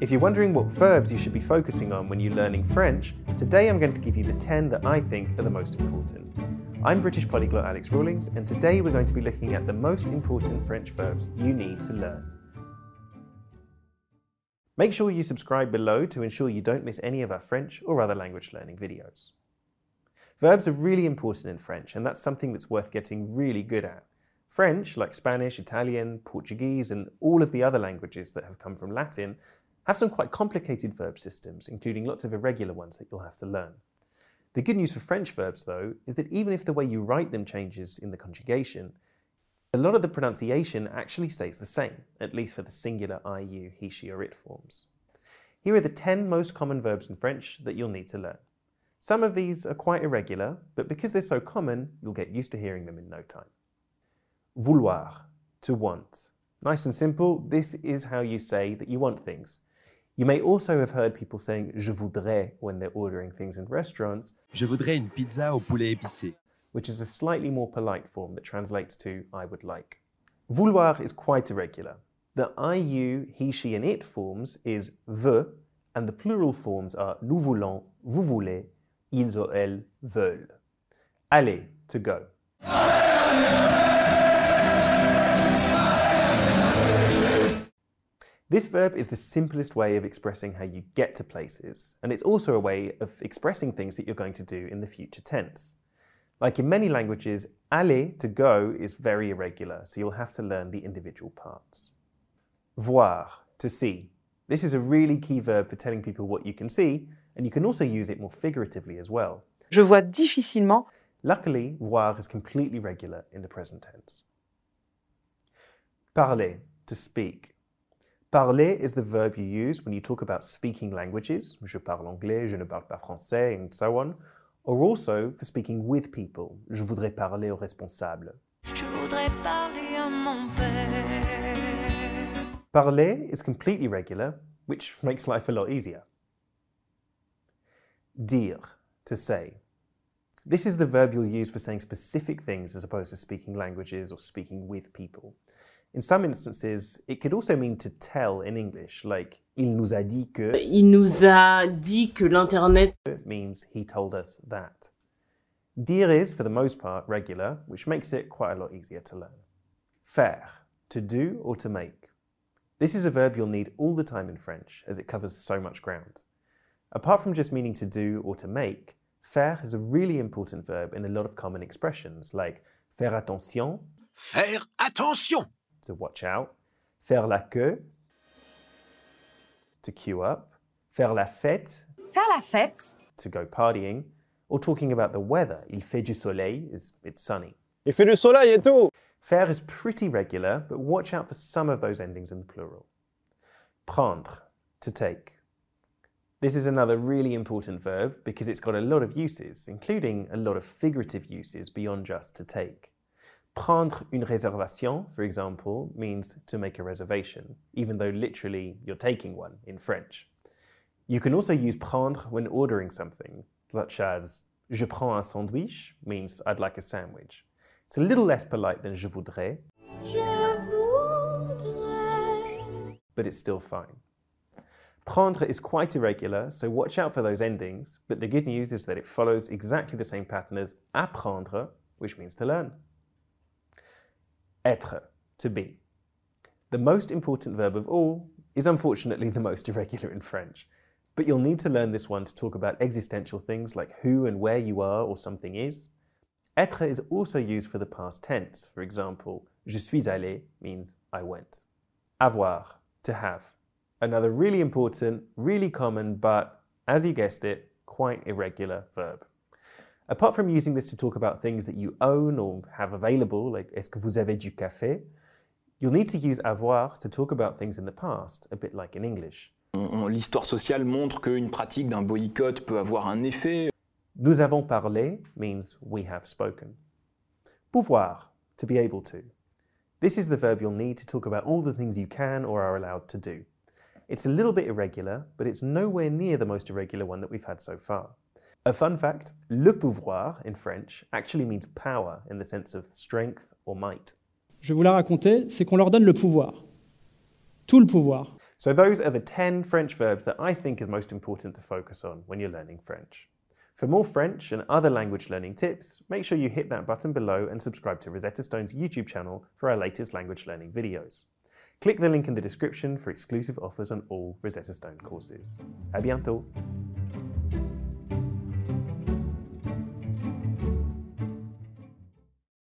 If you're wondering what verbs you should be focusing on when you're learning French, today I'm going to give you the 10 that I think are the most important. I'm British polyglot Alex Rawlings, and today we're going to be looking at the most important French verbs you need to learn. Make sure you subscribe below to ensure you don't miss any of our French or other language learning videos. Verbs are really important in French, and that's something that's worth getting really good at. French, like Spanish, Italian, Portuguese, and all of the other languages that have come from Latin, have some quite complicated verb systems, including lots of irregular ones that you'll have to learn. The good news for French verbs, though, is that even if the way you write them changes in the conjugation, a lot of the pronunciation actually stays the same, at least for the singular I, you, he, she, or it forms. Here are the 10 most common verbs in French that you'll need to learn. Some of these are quite irregular, but because they're so common, you'll get used to hearing them in no time. Vouloir, to want. Nice and simple, this is how you say that you want things. You may also have heard people saying je voudrais when they're ordering things in restaurants. Je voudrais une pizza au poulet épicé. Which is a slightly more polite form that translates to I would like. Vouloir is quite irregular. The I, you, he, she, and it forms is veut, and the plural forms are nous voulons, vous voulez, ils ou elles veulent. Aller, to go. This verb is the simplest way of expressing how you get to places, and it's also a way of expressing things that you're going to do in the future tense. Like in many languages, aller, to go, is very irregular, so you'll have to learn the individual parts. Voir, to see. This is a really key verb for telling people what you can see, and you can also use it more figuratively as well. Je vois difficilement. Luckily, voir is completely regular in the present tense. Parler, to speak. Parler is the verb you use when you talk about speaking languages, je parle anglais, je ne parle pas français, and so on, or also for speaking with people, je voudrais parler au responsable. Je voudrais parler à mon père. Parler is completely regular, which makes life a lot easier. Dire, to say. This is the verb you'll use for saying specific things as opposed to speaking languages or speaking with people. In some instances, it could also mean to tell in English, like il nous a dit que. Il nous a dit que l'internet means he told us that. Dire is, for the most part, regular, which makes it quite a lot easier to learn. Faire, to do or to make. This is a verb you'll need all the time in French, as it covers so much ground. Apart from just meaning to do or to make, faire is a really important verb in a lot of common expressions, like faire attention. Faire attention! To watch out, faire la queue, to queue up, faire la fête, faire la fête, to go partying, or talking about the weather, il fait du soleil is it's sunny. Il fait du soleil et tout. Faire is pretty regular, but watch out for some of those endings in the plural. Prendre, to take. This is another really important verb because it's got a lot of uses, including a lot of figurative uses beyond just to take. Prendre une réservation, for example, means to make a reservation, even though literally you're taking one in French. You can also use prendre when ordering something, such as je prends un sandwich means I'd like a sandwich. It's a little less polite than je voudrais, je voudrais. but it's still fine. Prendre is quite irregular, so watch out for those endings, but the good news is that it follows exactly the same pattern as apprendre, which means to learn. Être, to be. The most important verb of all is unfortunately the most irregular in French, but you'll need to learn this one to talk about existential things like who and where you are or something is. Être is also used for the past tense. For example, je suis allé means I went. Avoir, to have. Another really important, really common, but as you guessed it, quite irregular verb. Apart from using this to talk about things that you own or have available, like est-ce que vous avez du café, you'll need to use avoir to talk about things in the past, a bit like in English. L'histoire sociale montre qu'une pratique d'un boycott peut avoir un effet. Nous avons parlé means we have spoken. Pouvoir, to be able to. This is the verb you'll need to talk about all the things you can or are allowed to do. It's a little bit irregular, but it's nowhere near the most irregular one that we've had so far. A fun fact, le pouvoir in French actually means power in the sense of strength or might. Je vous la raconter, c'est qu'on leur donne le pouvoir. Tout le pouvoir. So those are the 10 French verbs that I think are most important to focus on when you're learning French. For more French and other language learning tips, make sure you hit that button below and subscribe to Rosetta Stone's YouTube channel for our latest language learning videos. Click the link in the description for exclusive offers on all Rosetta Stone courses. À bientôt!